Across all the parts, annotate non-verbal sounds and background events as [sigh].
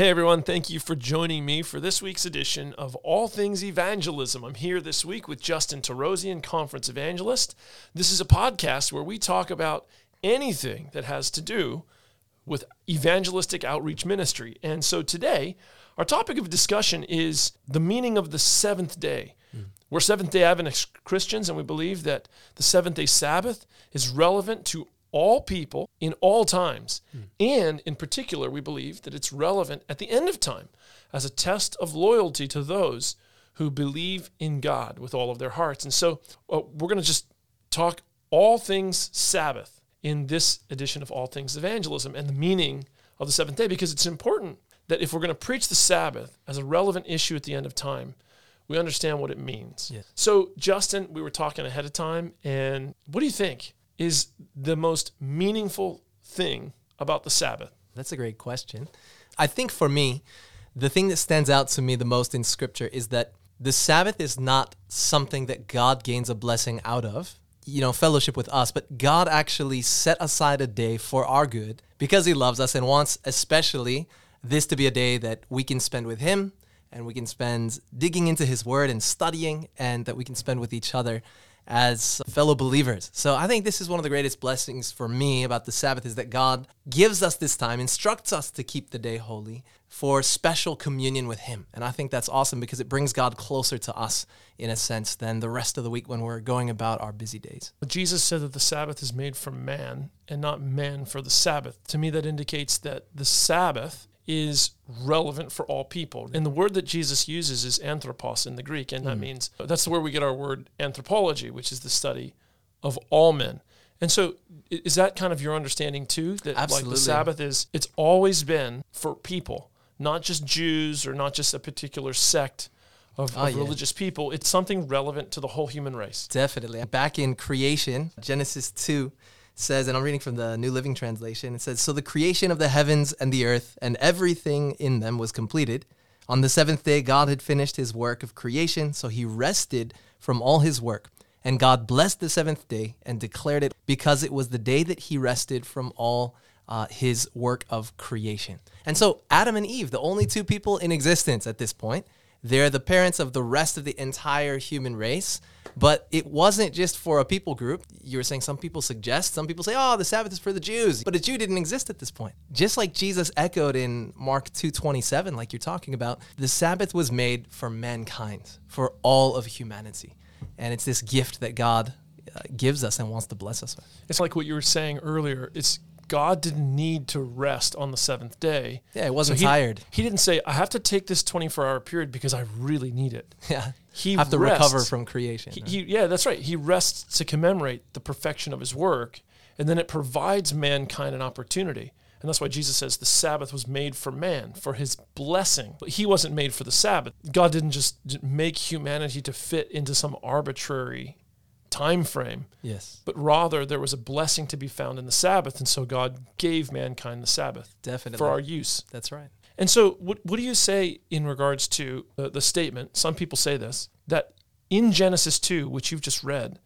Hey everyone, thank you for joining me for this week's edition of All Things Evangelism. I'm here this week with Justin Tarosian, Conference Evangelist. This is a podcast where we talk about anything that has to do with evangelistic outreach ministry. And so today, our topic of discussion is the meaning of the seventh day. Mm. We're Seventh day Adventist Christians, and we believe that the seventh day Sabbath is relevant to all people in all times. Hmm. And in particular, we believe that it's relevant at the end of time as a test of loyalty to those who believe in God with all of their hearts. And so uh, we're going to just talk all things Sabbath in this edition of All Things Evangelism and the meaning of the seventh day because it's important that if we're going to preach the Sabbath as a relevant issue at the end of time, we understand what it means. Yes. So, Justin, we were talking ahead of time, and what do you think? Is the most meaningful thing about the Sabbath? That's a great question. I think for me, the thing that stands out to me the most in Scripture is that the Sabbath is not something that God gains a blessing out of, you know, fellowship with us, but God actually set aside a day for our good because He loves us and wants, especially, this to be a day that we can spend with Him and we can spend digging into His Word and studying and that we can spend with each other as fellow believers. So I think this is one of the greatest blessings for me about the Sabbath is that God gives us this time, instructs us to keep the day holy for special communion with Him. And I think that's awesome because it brings God closer to us in a sense than the rest of the week when we're going about our busy days. Jesus said that the Sabbath is made for man and not man for the Sabbath. To me, that indicates that the Sabbath is relevant for all people. And the word that Jesus uses is anthropos in the Greek, and that mm. means that's where we get our word anthropology, which is the study of all men. And so is that kind of your understanding too that Absolutely. like the Sabbath is it's always been for people, not just Jews or not just a particular sect of, oh, of yeah. religious people. It's something relevant to the whole human race. Definitely. Back in creation, Genesis 2 says, and I'm reading from the New Living Translation, it says, So the creation of the heavens and the earth and everything in them was completed. On the seventh day, God had finished his work of creation, so he rested from all his work. And God blessed the seventh day and declared it because it was the day that he rested from all uh, his work of creation. And so, Adam and Eve, the only two people in existence at this point, they're the parents of the rest of the entire human race. But it wasn't just for a people group. You were saying some people suggest, some people say, oh, the Sabbath is for the Jews. But a Jew didn't exist at this point. Just like Jesus echoed in Mark 2.27, like you're talking about, the Sabbath was made for mankind, for all of humanity. And it's this gift that God uh, gives us and wants to bless us with. It's like what you were saying earlier. It's God didn't need to rest on the seventh day. Yeah, he wasn't so he, tired. He didn't say, I have to take this 24 hour period because I really need it. [laughs] Yeah. He have to rests, recover from creation. He, right? he, yeah, that's right. He rests to commemorate the perfection of his work, and then it provides mankind an opportunity. And that's why Jesus says the Sabbath was made for man, for his blessing. But he wasn't made for the Sabbath. God didn't just make humanity to fit into some arbitrary time frame. Yes. But rather there was a blessing to be found in the Sabbath, and so God gave mankind the Sabbath. Definitely. For our use. That's right. And so what what do you say in regards to the, the statement? Some people say this that in Genesis 2, which you've just read,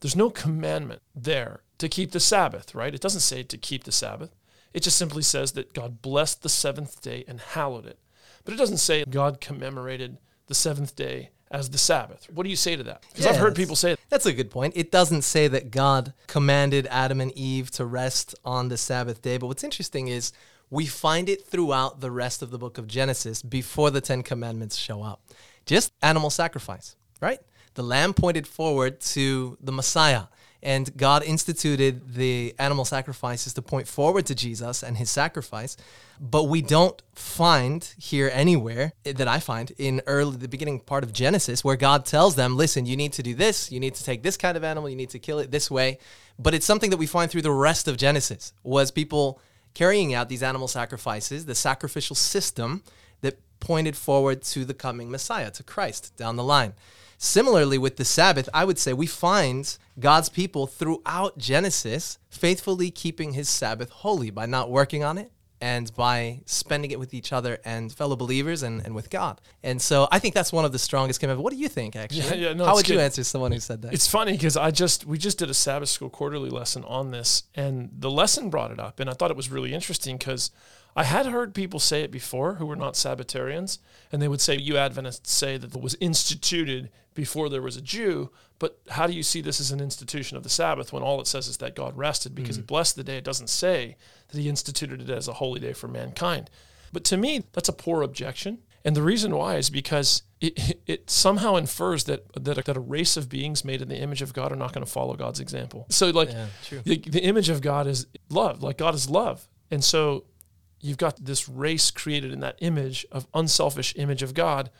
there's no commandment there to keep the Sabbath, right? It doesn't say to keep the Sabbath. It just simply says that God blessed the seventh day and hallowed it. But it doesn't say God commemorated the seventh day as the Sabbath. What do you say to that? Because yeah, I've heard people say that. That's a good point. It doesn't say that God commanded Adam and Eve to rest on the Sabbath day, but what's interesting is we find it throughout the rest of the book of Genesis before the 10 commandments show up. Just animal sacrifice, right? The lamb pointed forward to the Messiah. And God instituted the animal sacrifices to point forward to Jesus and his sacrifice. But we don't find here anywhere that I find in early the beginning part of Genesis where God tells them, listen, you need to do this, you need to take this kind of animal, you need to kill it this way. But it's something that we find through the rest of Genesis was people carrying out these animal sacrifices, the sacrificial system that pointed forward to the coming Messiah, to Christ down the line. Similarly, with the Sabbath, I would say we find God's people throughout Genesis faithfully keeping his Sabbath holy by not working on it and by spending it with each other and fellow believers and, and with God. And so I think that's one of the strongest commandments. What do you think, actually? Yeah, yeah, no, How would good. you answer someone who said that? It's funny because I just, we just did a Sabbath school quarterly lesson on this and the lesson brought it up. And I thought it was really interesting because I had heard people say it before who were not Sabbatarians, and they would say, You Adventists say that it was instituted before there was a Jew, but how do you see this as an institution of the Sabbath when all it says is that God rested because he hmm. blessed the day? It doesn't say that he instituted it as a holy day for mankind. But to me, that's a poor objection. And the reason why is because it, [laughs] it somehow infers that, that, a, that a race of beings made in the image of God are not going to follow God's example. So, like, Yeah, the, the image of God is love, like God is love. And so you've got this race created in that image of unselfish image of God.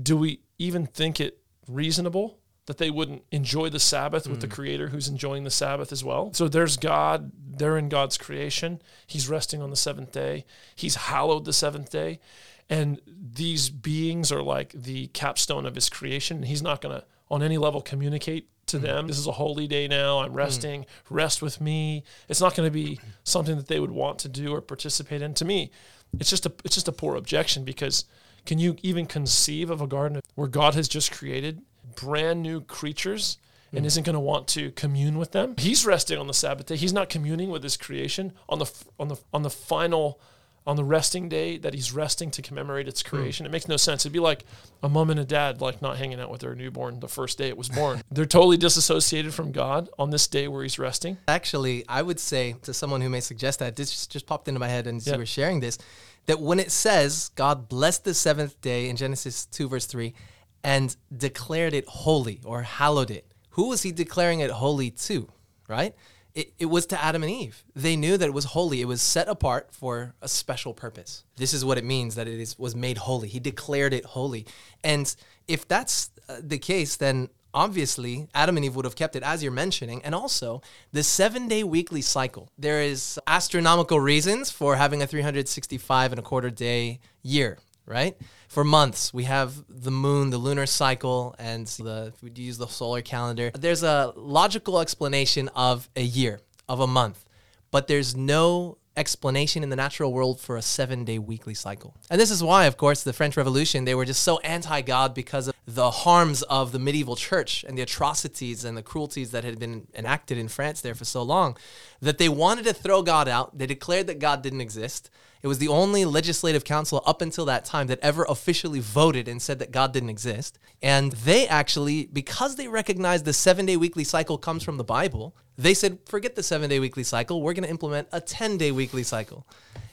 Do we even think it reasonable that they wouldn't enjoy the Sabbath with the mm. creator who's enjoying the Sabbath as well? So there's God, they're in God's creation. He's resting on the seventh day. He's hallowed the seventh day. And these beings are like the capstone of his creation. He's not going to, on any level, communicate to mm. them. This is a holy day now. I'm mm. resting. Rest with me. It's not going to be something that they would want to do or participate in. To me, it's just a it's just a poor objection because can you even conceive of a garden where God has just created brand new creatures and mm. isn't going to want to commune with them? He's resting on the Sabbath day. He's not communing with his creation on the on the on the final on the resting day that he's resting to commemorate its hmm. creation. It makes no sense. It'd be like a mom and a dad like not hanging out with their newborn the first day it was born. [laughs] They're totally disassociated from God on this day where he's resting. Actually, I would say to someone who may suggest that, this just, popped into my head and as Yeah. you were sharing this, that when it says God blessed the seventh day in Genesis 2, verse 3, and declared it holy or hallowed it, who was he declaring it holy to, right? It, it was to Adam and Eve. They knew that it was holy. It was set apart for a special purpose. This is what it means that it is was made holy. He declared it holy. And if that's uh, the case, then obviously Adam and Eve would have kept it as you're mentioning. And also the seven day weekly cycle. There is astronomical reasons for having a 365 and a quarter day year, right? For months, we have the moon, the lunar cycle, and the if we use the solar calendar. There's a logical explanation of a year, of a month, but there's no explanation in the natural world for a seven day weekly cycle. And this is why, of course, the French Revolution, they were just so anti God because of the harms of the medieval church and the atrocities and the cruelties that had been enacted in France there for so long that they wanted to throw God out. They declared that God didn't exist. It was the only legislative council up until that time that ever officially voted and said that God didn't exist. And they actually, because they recognized the seven day weekly cycle comes from the Bible, they said, forget the seven day weekly cycle. We're going to implement a 10 day weekly cycle.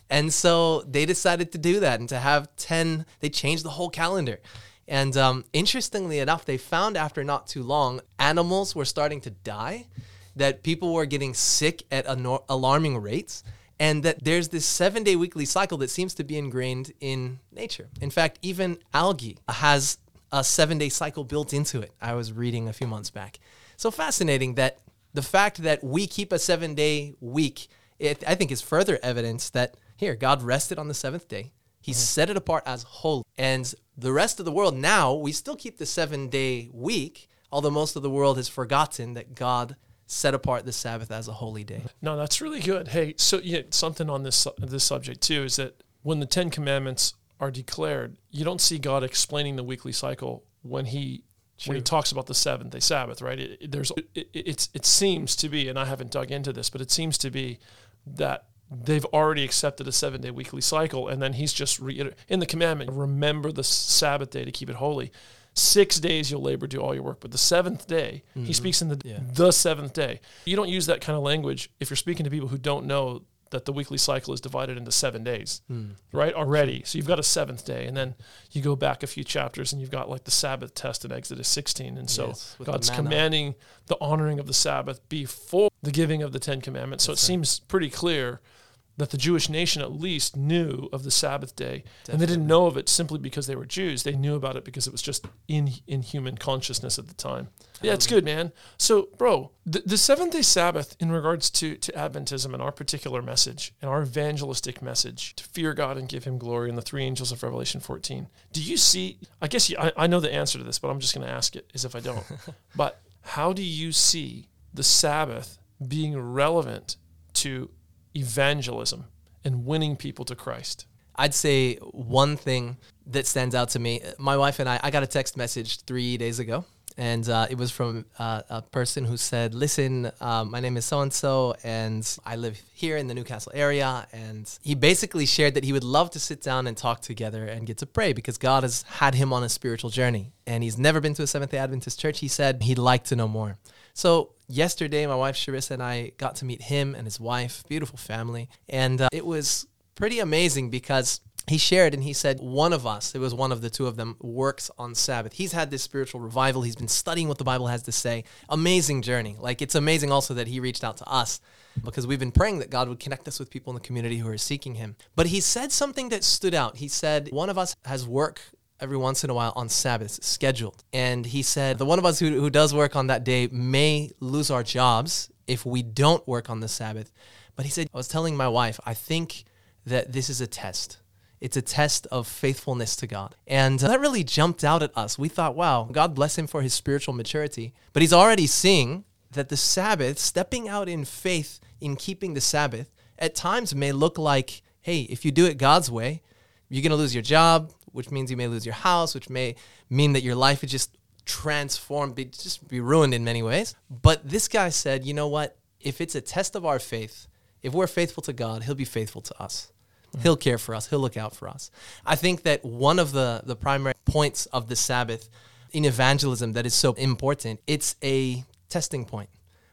And so they decided to do that and to have 10, they changed the whole calendar. And um, interestingly enough, they found after not too long, animals were starting to die, that people were getting sick at anor- alarming rates, and that there's this seven day weekly cycle that seems to be ingrained in nature. In fact, even algae has a seven day cycle built into it. I was reading a few months back. So fascinating that the fact that we keep a seven day week, it, I think, is further evidence that here, God rested on the seventh day. He mm-hmm. set it apart as holy. And the rest of the world now, we still keep the seven day week, although most of the world has forgotten that God set apart the Sabbath as a holy day. No, that's really good. Hey, so yeah, something on this this subject too is that when the Ten Commandments are declared, you don't see God explaining the weekly cycle when he when he talks about the seventh day Sabbath, right? It, it- there's it- it's it seems to be, and I haven't dug into this, but it seems to be that they've already accepted a seven day weekly cycle, and then he's just reiter- in the commandment, remember the Sabbath day to keep it holy. Six days you'll labor, do all your work, but the seventh day, he mm-hmm. speaks in the Yeah. the seventh day. You don't use that kind of language if you're speaking to people who don't know that the weekly cycle is divided into seven days, hmm. right? Already. So you've got a seventh day, and then you go back a few chapters and you've got like the Sabbath test in Exodus 16. And so Yes, with the God's commanding the honoring of the Sabbath before the giving of the Ten Commandments. So it seems pretty clear that the Jewish nation at least knew of the Sabbath day, and they didn't know of it simply because they were Jews. They knew about it because it was just in in human consciousness at the time. Yeah, it's good, man. So, bro, the, the seventh day Sabbath, in regards to to Adventism and our particular message and our evangelistic message to fear God and give Him glory, and the three angels of Revelation 14. Do you see? I guess you, I, I know the answer to this, but I'm just going to ask it as if I don't. [laughs] but how do you see the Sabbath being relevant to evangelism and winning people to Christ? I'd say one thing that stands out to me. My wife and I, I got a text message three days ago, And uh, it was from uh, a person who said, Listen, um, my name is so and so, and I live here in the Newcastle area. And he basically shared that he would love to sit down and talk together and get to pray because God has had him on a spiritual journey. And he's never been to a Seventh day Adventist church. He said he'd like to know more. So, yesterday, my wife Sharissa and I got to meet him and his wife, beautiful family. And uh, it was pretty amazing because he shared and he said one of us it was one of the two of them works on sabbath. He's had this spiritual revival. He's been studying what the bible has to say. Amazing journey. Like it's amazing also that he reached out to us because we've been praying that god would connect us with people in the community who are seeking him. But he said something that stood out. He said one of us has work every once in a while on sabbaths scheduled and he said the one of us who, who does work on that day may lose our jobs if we don't work on the sabbath but he said i was telling my wife i think that this is a test it's a test of faithfulness to God. And uh, that really jumped out at us. We thought, wow, God bless him for his spiritual maturity. But he's already seeing that the Sabbath, stepping out in faith in keeping the Sabbath, at times may look like, hey, if you do it God's way, you're going to lose your job, which means you may lose your house, which may mean that your life is just transformed, be, just be ruined in many ways. But this guy said, you know what? If it's a test of our faith, if we're faithful to God, he'll be faithful to us. Hmm. He'll care for us. He'll look out for us. I think that one of the, the primary points of the Sabbath in evangelism that is so important, it's a testing point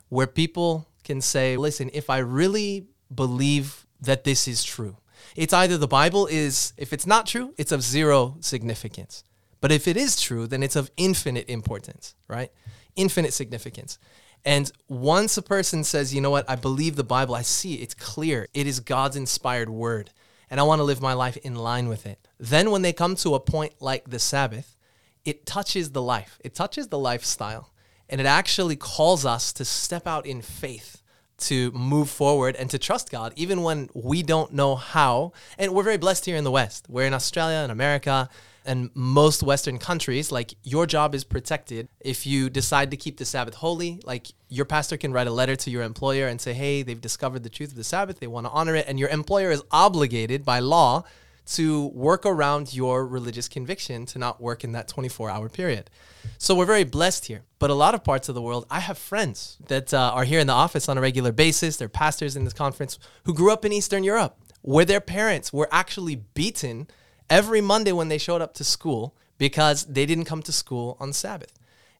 where people can say, listen, if I really believe that this is true, it's either the Bible is, if it's not true, it's of zero significance. But if it is true, then it's of infinite importance, right? Infinite significance. And once a person says, you know what, I believe the Bible, I see it's clear, it is God's inspired word and I want to live my life in line with it. Then, when they come to a point like the Sabbath, it touches the life, it touches the lifestyle, and it actually calls us to step out in faith to move forward and to trust God, even when we don't know how. And we're very blessed here in the West. We're in Australia and America and most Western countries. Like your job is protected if you decide to keep the Sabbath holy. Like your pastor can write a letter to your employer and say, hey, they've discovered the truth of the Sabbath, they want to honor it. And your employer is obligated by law to work around your religious conviction to not work in that 24 hour period. So we're very blessed here. But a lot of parts of the world, I have friends that uh, are here in the office on a regular basis. They're pastors in this conference who grew up in Eastern Europe, where their parents were actually beaten every Monday when they showed up to school because they didn't come to school on Sabbath.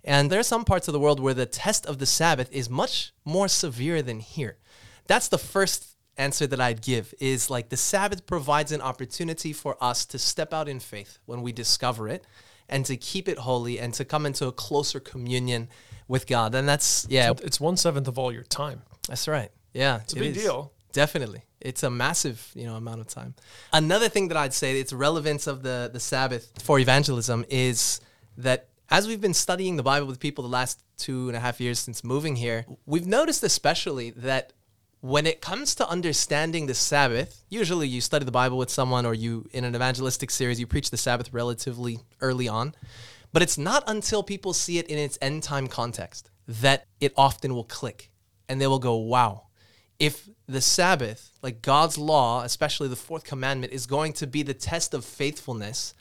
And there are some parts of the world where the test of the Sabbath is much more severe than here. That's the first answer that I'd give is like the Sabbath provides an opportunity for us to step out in faith when we discover it and to keep it holy and to come into a closer communion with God. And that's, yeah. It's one seventh of all your time. That's right. Yeah. It's a big deal. Definitely. It's a massive, you know, amount of time. Another thing that I'd say, its relevance of the, the Sabbath for evangelism is that as we've been studying the Bible with people the last two and a half years since moving here, we've noticed especially that when it comes to understanding the Sabbath, usually you study the Bible with someone or you, in an evangelistic series, you preach the Sabbath relatively early on. But it's not until people see it in its end time context that it often will click and they will go, wow, if the Sabbath, like God's law, especially the fourth commandment, is going to be the test of faithfulness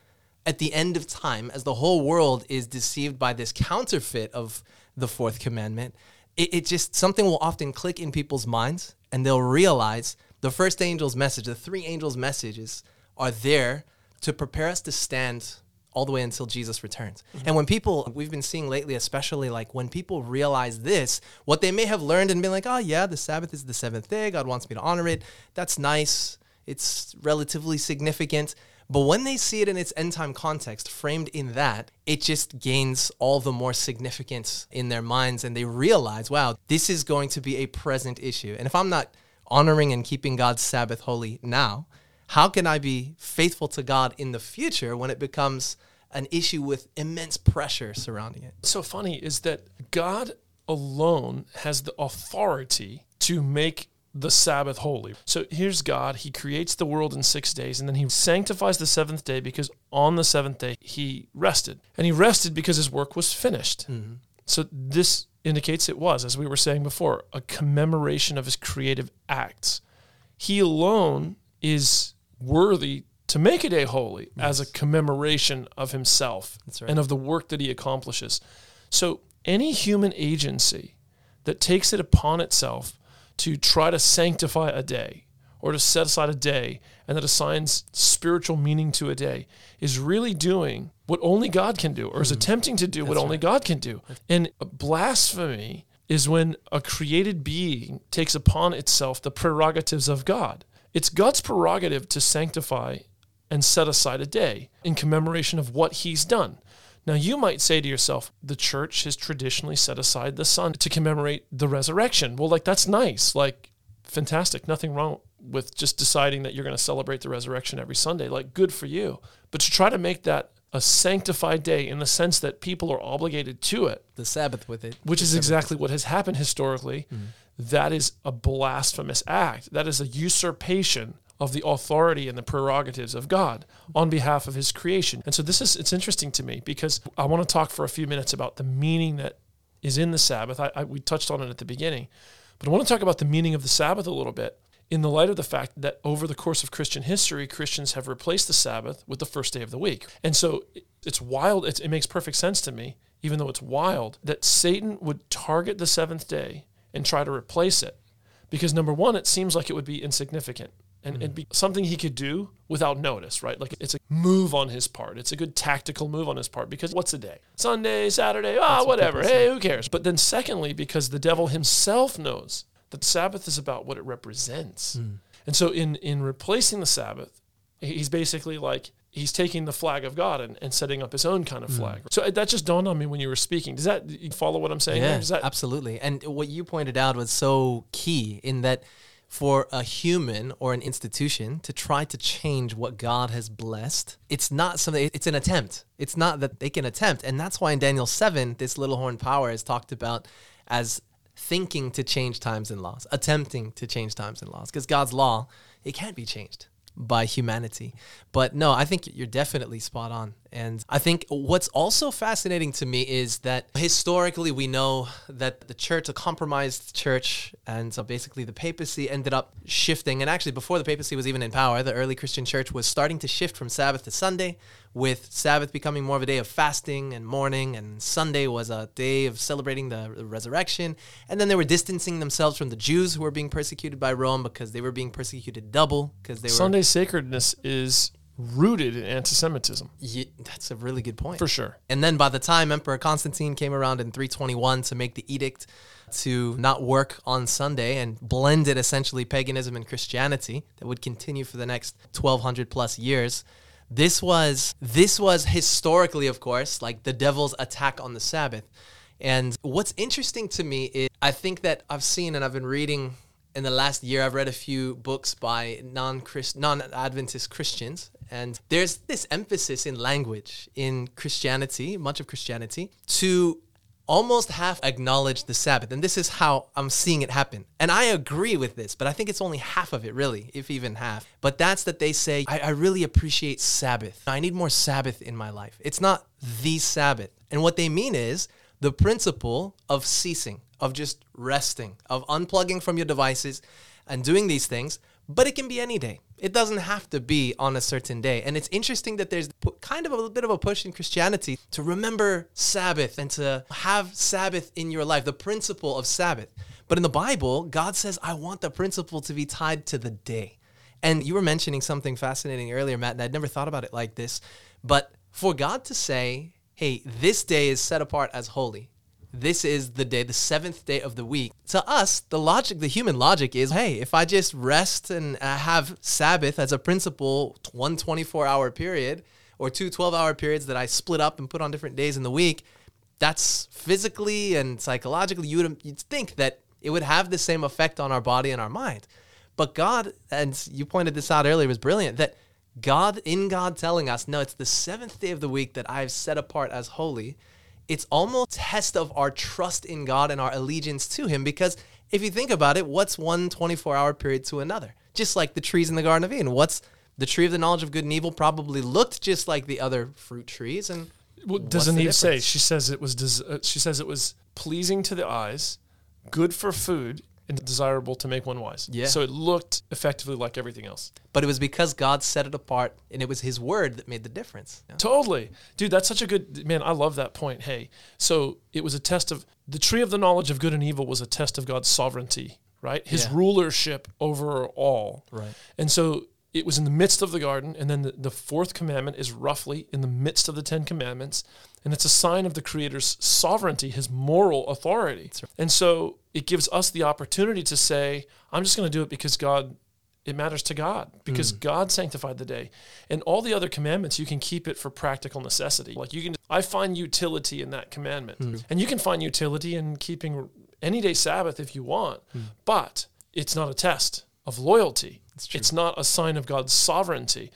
at the end of time, as the whole world is deceived by this counterfeit of the fourth commandment, it, it just something will often click in people's minds and they'll realize the first angel's message, the three angels' messages are there to prepare us to stand all the way until Jesus returns. Mm-hmm. And when people, we've been seeing lately, especially like when people realize this, what they may have learned and been like, oh, yeah, the Sabbath is the seventh day. God wants me to honor it. That's nice. It's relatively significant. But when they see it in its end time context, framed in that, it just gains all the more significance in their minds and they realize, wow, this is going to be a present issue. And if I'm not honoring and keeping God's Sabbath holy now, how can I be faithful to God in the future when it becomes an issue with immense pressure surrounding it? So funny is that God alone has the authority to make the Sabbath holy. So here's God. He creates the world in six days, and then he sanctifies the seventh day because on the seventh day he rested. And he rested because his work was finished. Mm-hmm. So this indicates it was, as we were saying before, a commemoration of his creative acts. He alone is worthy to make a day holy yes. as a commemoration of himself right. and of the work that he accomplishes. So any human agency that takes it upon itself to try to sanctify a day or to set aside a day and that assigns spiritual meaning to a day is really doing what only God can do or is hmm. attempting to do what only God can do. And blasphemy is when a created being takes upon itself the prerogatives of God. It's God's prerogative to sanctify and set aside a day in commemoration of what he's done. Now, you might say to yourself, the church has traditionally set aside the sun to commemorate the resurrection. Well, like, that's nice. Like, fantastic. Nothing wrong with just deciding that you're going to celebrate the resurrection every Sunday. Like, good for you. But to try to make that a sanctified day in the sense that people are obligated to it, The Sabbath with it. which is exactly what has happened historically, mm-hmm. that is a blasphemous act. That is a usurpation of the authority and the prerogatives of God on behalf of his creation. And so this is it's interesting to me because I want to talk for a few minutes about the meaning that is in the Sabbath. I, I we touched on it at the beginning, but I want to talk about the meaning of the Sabbath a little bit in the light of the fact that over the course of Christian history, Christians have replaced the Sabbath with the first day of the week. And so it's wild. It's, it makes perfect sense to me, even though it's wild, that Satan would target the seventh day and try to replace it. Because number one, it seems like it would be insignificant and it'd be something he could do without notice, right? Like it's a move on his part. It's a good tactical move on his part because what's a day? Sunday, Saturday, ah, what whatever. people Hey, who cares? But then, secondly, because the devil himself knows that Sabbath is about what it represents. And so, in, in replacing the Sabbath, he's basically like, he's taking the flag of God and, and setting up his own kind of flag. So uh, that just dawned on me when you were speaking. Does that, you follow what I'm saying? Yeah, that, absolutely. And what you pointed out was so key in that for a human or an institution to try to change what God has blessed, it's not something, it's an attempt. It's not that they can attempt. And that's why in Daniel 7, this little horn power is talked about as thinking to change times and laws, attempting to change times and laws. Because God's law, it can't be changed by humanity. But no, I think you're definitely spot on. And I think what's also fascinating to me is that historically we know that the church, a compromised church, and so basically the papacy ended up shifting. And actually, before the papacy was even in power, the early Christian church was starting to shift from Sabbath to Sunday, with Sabbath becoming more of a day of fasting and mourning, and Sunday was a day of celebrating the resurrection. And then they were distancing themselves from the Jews who were being persecuted by Rome because they were being persecuted double because they were. Sunday sacredness is rooted in anti-Semitism Ye- that's a really good point. for sure. And then by the time Emperor Constantine came around in 321 to make the edict to not work on Sunday and blended essentially paganism and Christianity that would continue for the next 1200 plus years. This was this was historically of course like the devil's attack on the Sabbath. And what's interesting to me is I think that I've seen and I've been reading in the last year I've read a few books by non-Christ non-Adventist Christians and there's this emphasis in language in Christianity, much of Christianity, to almost half acknowledge the Sabbath. And this is how I'm seeing it happen. And I agree with this, but I think it's only half of it, really, if even half. But that's that they say, I, I really appreciate Sabbath. I need more Sabbath in my life. It's not the Sabbath. And what they mean is the principle of ceasing, of just resting, of unplugging from your devices and doing these things. But it can be any day. It doesn't have to be on a certain day. And it's interesting that there's kind of a bit of a push in Christianity to remember Sabbath and to have Sabbath in your life, the principle of Sabbath. But in the Bible, God says, I want the principle to be tied to the day. And you were mentioning something fascinating earlier, Matt, and I'd never thought about it like this. But for God to say, hey, this day is set apart as holy, this is the day, the seventh day of the week. To us, the logic, the human logic is, hey, if I just rest and have Sabbath as a principle, one 24 hour period or two 12 hour periods that I split up and put on different days in the week, that's physically and psychologically, you would you'd think that it would have the same effect on our body and our mind. But God, and you pointed this out earlier, was brilliant that God, in God telling us, no, it's the seventh day of the week that I've set apart as holy it's almost a test of our trust in God and our allegiance to Him. Because if you think about it, what's one 24 hour period to another? Just like the trees in the Garden of Eden. What's the tree of the knowledge of good and evil probably looked just like the other fruit trees. And Well, doesn't Eve say? She says it was. Des- uh, she says it was pleasing to the eyes, good for food, and desirable to make one wise. Yeah. So it looked effectively like everything else. But it was because God set it apart and it was his word that made the difference. Yeah. Totally. Dude, that's such a good man, I love that point. Hey, so it was a test of the tree of the knowledge of good and evil was a test of God's sovereignty, right? His Yeah. rulership over all. Right. And so it was in the midst of the garden, and then the, the fourth commandment is roughly in the midst of the Ten Commandments, and it's a sign of the Creator's sovereignty, His moral authority. And so it gives us the opportunity to say, "I'm just going to do it because God." It matters to God because mm. God sanctified the day, and all the other commandments you can keep it for practical necessity. Like you can, I find utility in that commandment, mm. and you can find utility in keeping any day Sabbath if you want, mm. but it's not a test of loyalty. It's, not a sign of God's sovereignty.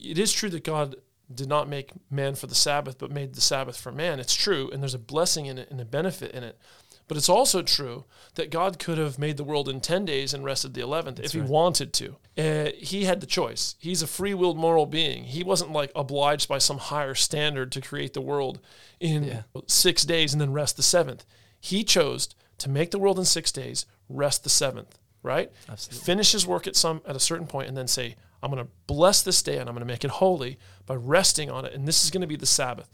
It is true that God did not make man for the Sabbath, but made the Sabbath for man. It's true, and there's a blessing in it and a benefit in it. But it's also true that God could have made the world in 10 days and rested the 11th if he wanted to. Uh, he had the choice. He's a free willed moral being. He wasn't like obliged by some higher standard to create the world in Yeah. six days and then rest the seventh. He chose to make the world in six days, rest the seventh, right? Absolutely. Finish his work at some at a certain point and then say, I'm going to bless this day and I'm going to make it holy by resting on it. And this is going to be the Sabbath,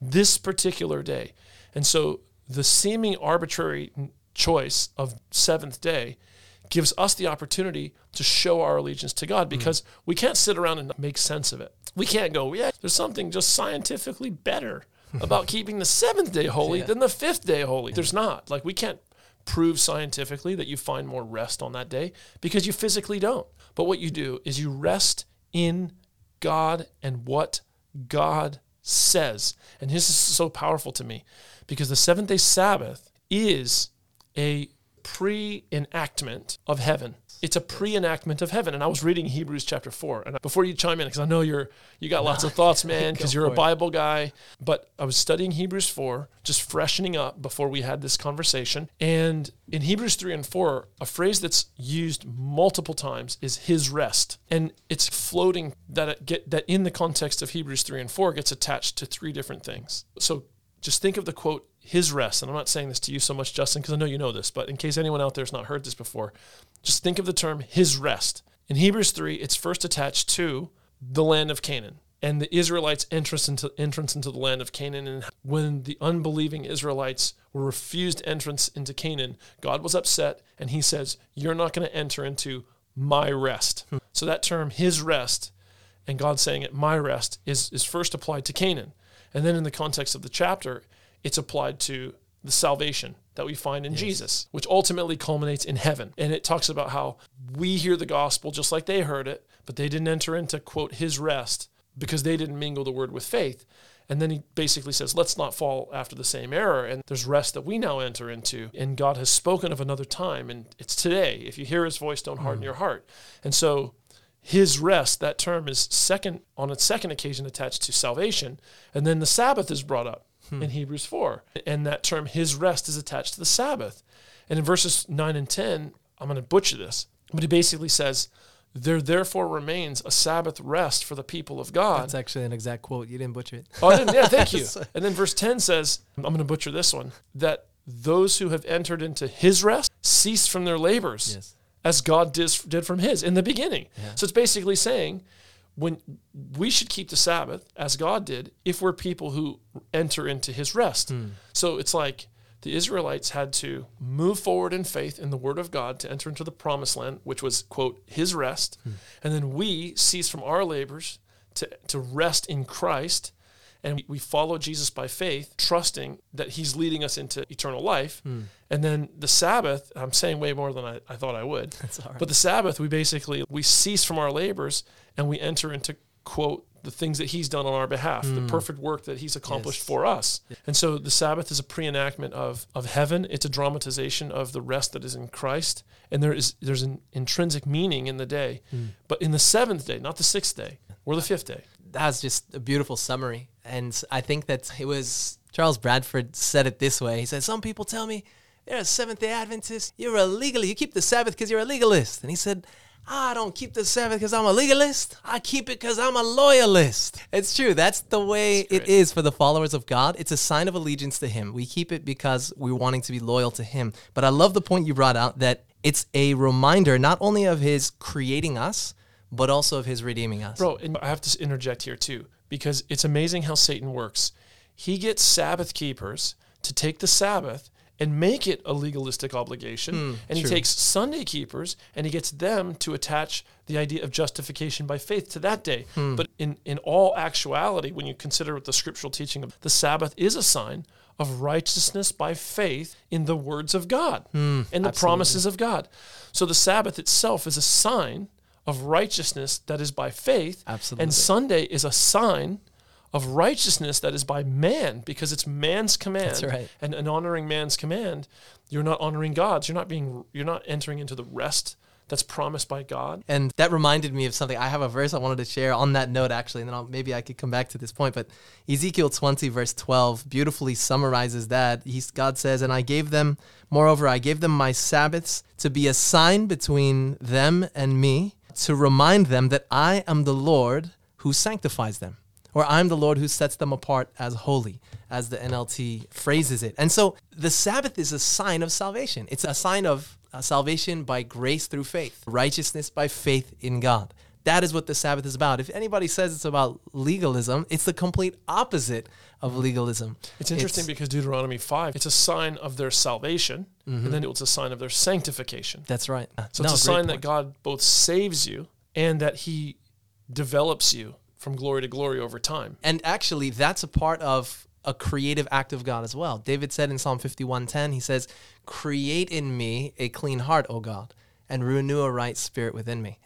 this particular day. And so the seeming arbitrary choice of seventh day gives us the opportunity to show our allegiance to God mm. because we can't sit around and make sense of it. We can't go, yeah, there's something just scientifically better [laughs] about keeping the seventh day holy Yeah. than the fifth day holy. There's not. Like, we can't prove scientifically that you find more rest on that day because you physically don't. But what you do is you rest in God and what God says. And this is so powerful to me because the seventh day Sabbath is a pre enactment of heaven. It's a pre-enactment of heaven, and I was reading Hebrews chapter four. And before you chime in, because I know you're you got lots of [laughs] thoughts, man, because you're a. Bible guy. But I was studying Hebrews four, just freshening up before we had this conversation. And in Hebrews three and four, a phrase that's used multiple times is "His rest," and it's floating that it get that in the context of Hebrews three and four gets attached to three different things. So just think of the quote his rest and i'm not saying this to you so much justin because i know you know this but in case anyone out there has not heard this before just think of the term his rest. In hebrews 3 it's first attached to the land of canaan and the israelites entrance into entrance into the land of canaan. And when the unbelieving israelites were refused entrance into canaan god was upset and he says you're not going to enter into my rest. So that term his rest and God saying it, my rest, is, is first applied to Canaan. And then in the context of the chapter, it's applied to the salvation that we find in Jesus, which ultimately culminates in heaven. And it talks about how we hear the gospel just like they heard it, but they didn't enter into, quote, his rest because they didn't mingle the word with faith. And then he basically says, let's not fall after the same error. And there's rest that we now enter into. And God has spoken of another time, and it's today. If you hear his voice, don't harden hmm. your heart. And so his rest, that term is second on its second occasion attached to salvation. And then the Sabbath is brought up Hmm. in Hebrews 4. And that term, his rest, is attached to the Sabbath. And in verses 9 and 10, I'm going to butcher this, but he basically says, There therefore remains a Sabbath rest for the people of God. That's actually an exact quote. You didn't butcher it. Oh, I didn't. Yeah, thank [laughs] you. And then verse 10 says, I'm going to butcher this one, that those who have entered into his rest cease from their labors Yes. as God did, did from his in the beginning. Yeah. So it's basically saying when we should keep the Sabbath as God did if we're people who enter into his rest. Hmm. So it's like the Israelites had to move forward in faith in the word of God to enter into the promised land, which was, quote, his rest. Hmm. And then we cease from our labors to, to rest in Christ. And we follow Jesus by faith, trusting that he's leading us into eternal life. Hmm. And then the Sabbath, I'm saying way more than I, I thought I would. [laughs] That's all right. But the Sabbath, we basically we cease from our labors and we enter into quote the things that He's done on our behalf, the hmm. perfect work that He's accomplished Yes. for us. And so the Sabbath is a pre-enactment of of heaven. It's a dramatization of the rest that is in Christ, and there is there's an intrinsic meaning in the day. Hmm. But in the seventh day, not the sixth day or the fifth day. That's just a beautiful summary. And I think that it was Charles Bradford said it this way. He said, Some people tell me you're a Seventh day Adventist. You're a legalist. You keep the Sabbath because you're a legalist. And he said, I don't keep the Sabbath because I'm a legalist. I keep it because I'm a loyalist. It's true. That's the way it great. is for the followers of God. It's a sign of allegiance to Him. We keep it because we're wanting to be loyal to Him. But I love the point you brought out that it's a reminder not only of his creating us, but also of his redeeming us. Bro, and I have to interject here too, because it's amazing how Satan works. He gets Sabbath keepers to take the Sabbath and make it a legalistic obligation. Hmm, and he true. takes Sunday keepers and he gets them to attach the idea of justification by faith to that day. Hmm. But in, in all actuality, when you consider what the scriptural teaching of the Sabbath is a sign of righteousness by faith in the words of God hmm, and the promises of God. So the Sabbath itself is a sign of righteousness that is by faith. Absolutely. And Sunday is a sign of righteousness that is by man because it's man's command. right. And, and honoring man's command, you're not honoring God's. You're not being you're not entering into the rest that's promised by God. And that reminded me of something. I have a verse I wanted to share on that note, actually, and then I'll, maybe I could come back to this point. But Ezekiel 20, verse 12, beautifully summarizes that. He's, God says, And I gave them, moreover, I gave them my Sabbaths to be a sign between them and me, to remind them that I am the Lord who sanctifies them. Or I'm the Lord who sets them apart as holy, as the NLT phrases it. And so the Sabbath is a sign of salvation. It's a sign of uh, salvation by grace through faith, righteousness by faith in God. That is what the Sabbath is about. If anybody says it's about legalism, it's the complete opposite of legalism. It's interesting because Deuteronomy 5, it's a sign of their salvation, and then it's a sign of their sanctification. That's right. So No, it's a sign that. God both saves you and that he develops you from glory to glory over time. And actually, that's a part of a creative act of God as well. David said in Psalm 51:10, he says, "Create in me a clean heart, O God, and renew a right spirit within me."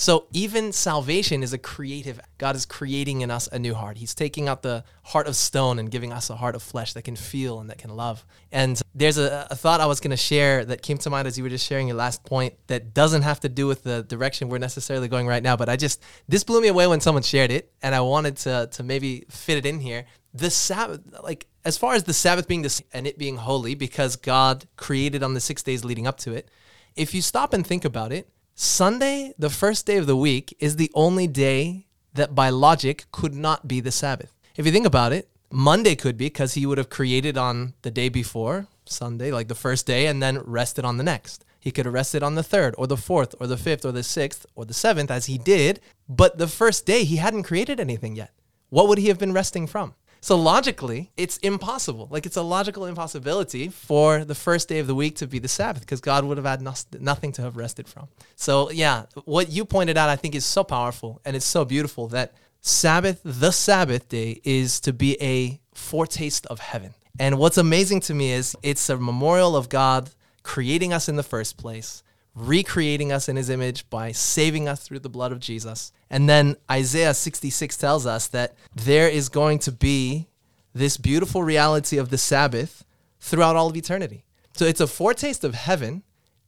So even salvation is a creative. God is creating in us a new heart. He's taking out the heart of stone and giving us a heart of flesh that can feel and that can love. And there's a, a thought I was going to share that came to mind as you were just sharing your last point that doesn't have to do with the direction we're necessarily going right now. But I just this blew me away when someone shared it, and I wanted to to maybe fit it in here. The Sabbath, like as far as the Sabbath being this and it being holy because God created on the six days leading up to it. If you stop and think about it, Sunday, the first day of the week, is the only day that by logic could not be the Sabbath. If you think about it, Monday could be because he would have created on the day before, Sunday, like the first day, and then rested on the next. He could have rested on the third, or the fourth, or the fifth, or the sixth, or the seventh, as he did. But the first day, he hadn't created anything yet. What would he have been resting from? So logically, it's impossible. Like it's a logical impossibility for the first day of the week to be the Sabbath because God would have had nos- nothing to have rested from. So yeah, what you pointed out I think is so powerful and it's so beautiful that Sabbath, the Sabbath day is to be a foretaste of heaven. And what's amazing to me is it's a memorial of God creating us in the first place, recreating us in his image by saving us through the blood of Jesus. And then Isaiah 66 tells us that there is going to be this beautiful reality of the Sabbath throughout all of eternity. So it's a foretaste of heaven,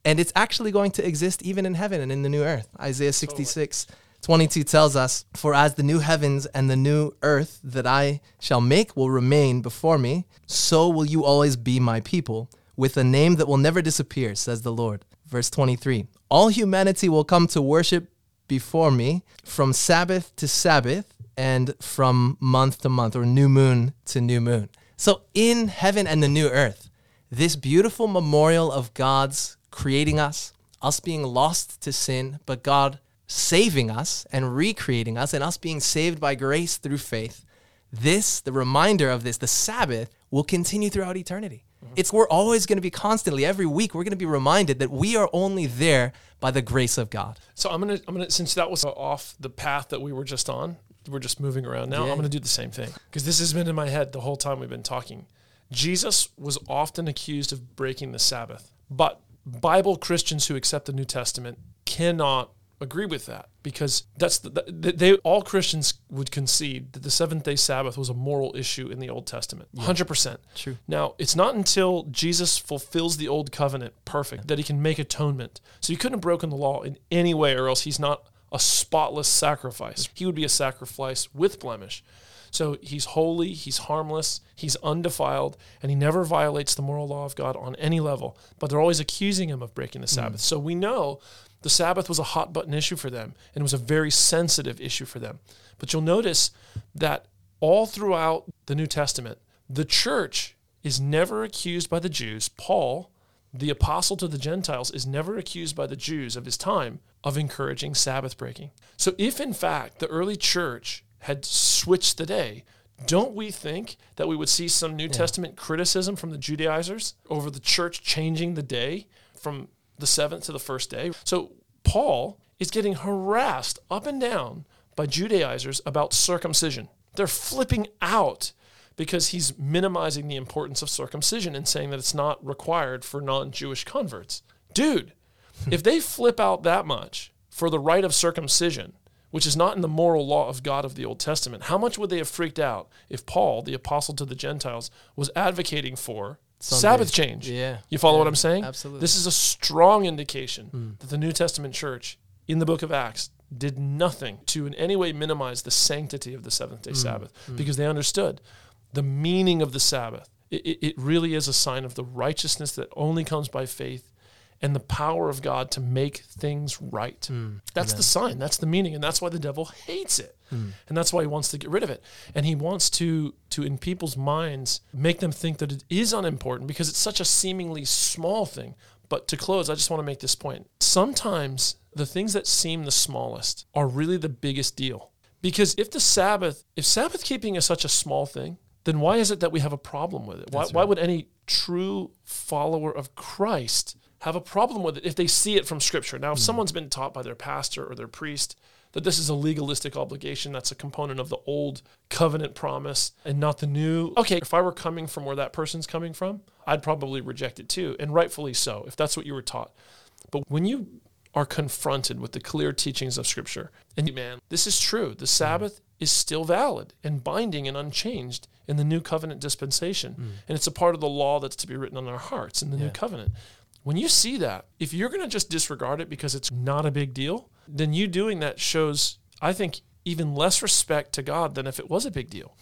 and it's actually going to exist even in heaven and in the new earth. Isaiah 66 22 tells us, For as the new heavens and the new earth that I shall make will remain before me, so will you always be my people, with a name that will never disappear, says the Lord. Verse 23 All humanity will come to worship before me from Sabbath to Sabbath and from month to month, or new moon to new moon. So in heaven and the new earth, this beautiful memorial of God's creating us, us being lost to sin, but God saving us and recreating us, and us being saved by grace through faith. This, the reminder of this, the Sabbath, will continue throughout eternity. Mm-hmm. It's we're always going to be constantly every week we're going to be reminded that we are only there by the grace of God. So I'm gonna I'm gonna since that was off the path that we were just on, we're just moving around now. Yeah. I'm gonna do the same thing because this has been in my head the whole time we've been talking. Jesus was often accused of breaking the Sabbath, but Bible Christians who accept the New Testament cannot agree with that because that's the, the, they all Christians would concede that the seventh day Sabbath was a moral issue in the Old Testament, hundred percent. True. Now, it's not until Jesus fulfills the old covenant perfect that he can make atonement. So he couldn't have broken the law in any way, or else he's not a spotless sacrifice. He would be a sacrifice with blemish. So he's holy, he's harmless, he's undefiled, and he never violates the moral law of God on any level. But they're always accusing him of breaking the mm. Sabbath. So we know the Sabbath was a hot button issue for them, and it was a very sensitive issue for them. But you'll notice that all throughout the New Testament, the church is never accused by the Jews, Paul, the apostle to the Gentiles is never accused by the Jews of his time of encouraging Sabbath breaking. So, if in fact the early church had switched the day, don't we think that we would see some New Testament criticism from the Judaizers over the church changing the day from the seventh to the first day? So, Paul is getting harassed up and down by Judaizers about circumcision. They're flipping out because he's minimizing the importance of circumcision and saying that it's not required for non Jewish converts. Dude, hmm. if they flip out that much for the right of circumcision, which is not in the moral law of God of the Old Testament, how much would they have freaked out if Paul, the apostle to the Gentiles, was advocating for Sunday. Sabbath change? Yeah. You follow what I'm saying? absolutely. This is a strong indication hmm. that the New Testament church in the book of Acts did nothing to in any way minimize the sanctity of the seventh day hmm. Sabbath hmm. because they understood the meaning of the Sabbath. It, it, it really is a sign of the righteousness that only comes by faith and the power of God to make things right. That's the sign. That's the meaning, and that's why the devil hates it, Mm. and that's why he wants to get rid of it, and he wants to to in people's minds make them think that it is unimportant because it's such a seemingly small thing. But to close, I just want to make this point. Sometimes the things that seem the smallest are really the biggest deal. Because if the Sabbath, if Sabbath keeping is such a small thing, then why is it that we have a problem with it? Why, why would any true follower of Christ have a problem with it if they see it from Scripture? Now, if mm. someone's been taught by their pastor or their priest that this is a legalistic obligation, that's a component of the old covenant promise and not the new. Okay, if I were coming from where that person's coming from, I'd probably reject it too, and rightfully so, if that's what you were taught. But when you are confronted with the clear teachings of Scripture, and you, man, this is true. The mm. Sabbath is still valid and binding and unchanged in the new covenant dispensation. Mm. And it's a part of the law that's to be written on our hearts in the new covenant. When you see that, if you're going to just disregard it because it's not a big deal, then you doing that shows, I think, even less respect to God than if it was a big deal.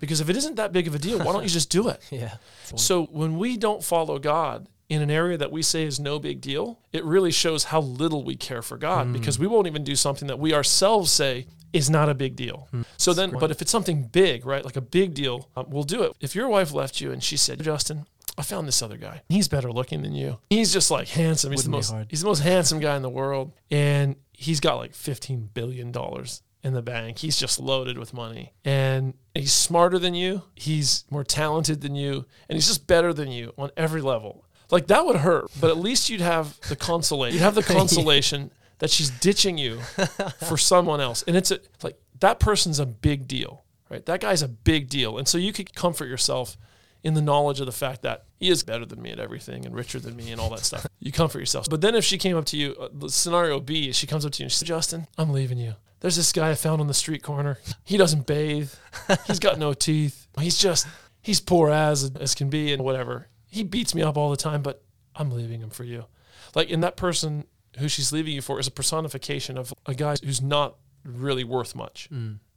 Because if it isn't that big of a deal, why don't you just do it? [laughs] Yeah. So when we don't follow God in an area that we say is no big deal, it really shows how little we care for God because we won't even do something that we ourselves say is not a big deal. So then, but if it's something big, right, like a big deal, um, we'll do it. If your wife left you and she said, Justin, I found this other guy. He's better looking than you. He's just like handsome. He's the Wouldn't be most hard. he's the most handsome guy in the world. And he's got like 15 billion dollars in the bank. He's just loaded with money. And he's smarter than you. He's more talented than you. And he's just better than you on every level. Like that would hurt, but at least you'd have the consolation. You'd have the [laughs] consolation that she's ditching you for someone else. And it's a, like that person's a big deal, right? That guy's a big deal. And so you could comfort yourself in the knowledge of the fact that he is better than me at everything and richer than me and all that stuff. [laughs] You comfort yourself. But then if she came up to you, uh, scenario B she comes up to you and she says, Justin, I'm leaving you. There's this guy I found on the street corner. He doesn't bathe. He's got no teeth. He's just, he's poor as as can be and whatever. He beats me up all the time, but I'm leaving him for you. Like, and that person who she's leaving you for is a personification of a guy who's not really worth much.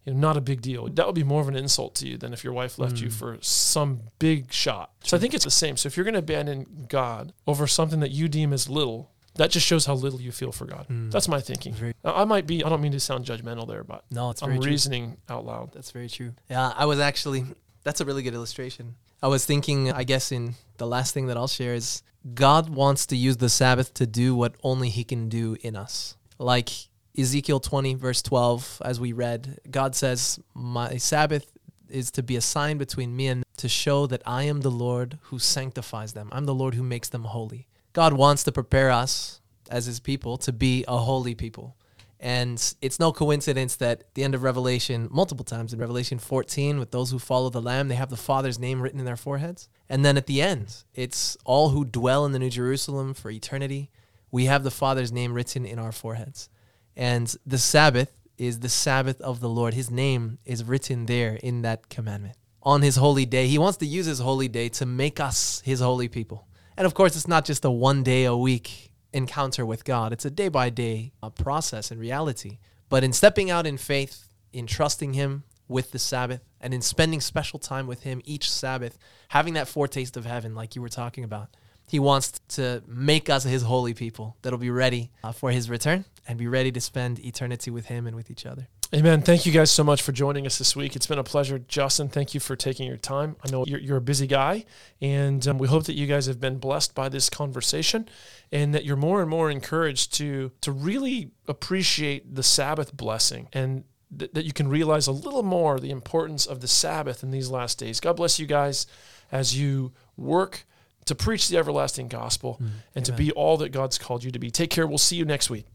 You know, not a big deal. That would be more of an insult to you than if your wife left you hmm. for some big shot. So I think it's the same. So if you're going to abandon God over something that you deem as little, that just shows how little you feel for God. Hmm. That's my thinking. Very- I might be, I don't mean to sound judgmental there, but No, it's I'm very true. reasoning out loud. That's very true. Yeah, I was actually, that's a really good illustration. I was thinking, I guess, in the last thing that I'll share is God wants to use the Sabbath to do what only He can do in us. Like Ezekiel 20, verse 12, as we read, God says, My Sabbath is to be a sign between me and to show that I am the Lord who sanctifies them. I'm the Lord who makes them holy. God wants to prepare us as His people to be a holy people. And it's no coincidence that the end of Revelation, multiple times in Revelation 14, with those who follow the Lamb, they have the Father's name written in their foreheads. And then at the end, it's all who dwell in the New Jerusalem for eternity. We have the Father's name written in our foreheads. And the Sabbath is the Sabbath of the Lord. His name is written there in that commandment. On his holy day, he wants to use his holy day to make us his holy people. And of course, it's not just a one day a week encounter with God, it's a day by day uh, process and reality. But in stepping out in faith, in trusting him with the Sabbath, and in spending special time with him each Sabbath, having that foretaste of heaven, like you were talking about, He wants to make us his holy people that'll be ready uh, for his return and be ready to spend eternity with him and with each other. Amen. Thank you guys so much for joining us this week. It's been a pleasure. Justin, thank you for taking your time. I know you're, you're a busy guy, and um, we hope that you guys have been blessed by this conversation and that you're more and more encouraged to, to really appreciate the Sabbath blessing and th- that you can realize a little more the importance of the Sabbath in these last days. God bless you guys as you work to preach the everlasting gospel and to be all that God's called you to be. Take care. We'll see you next week.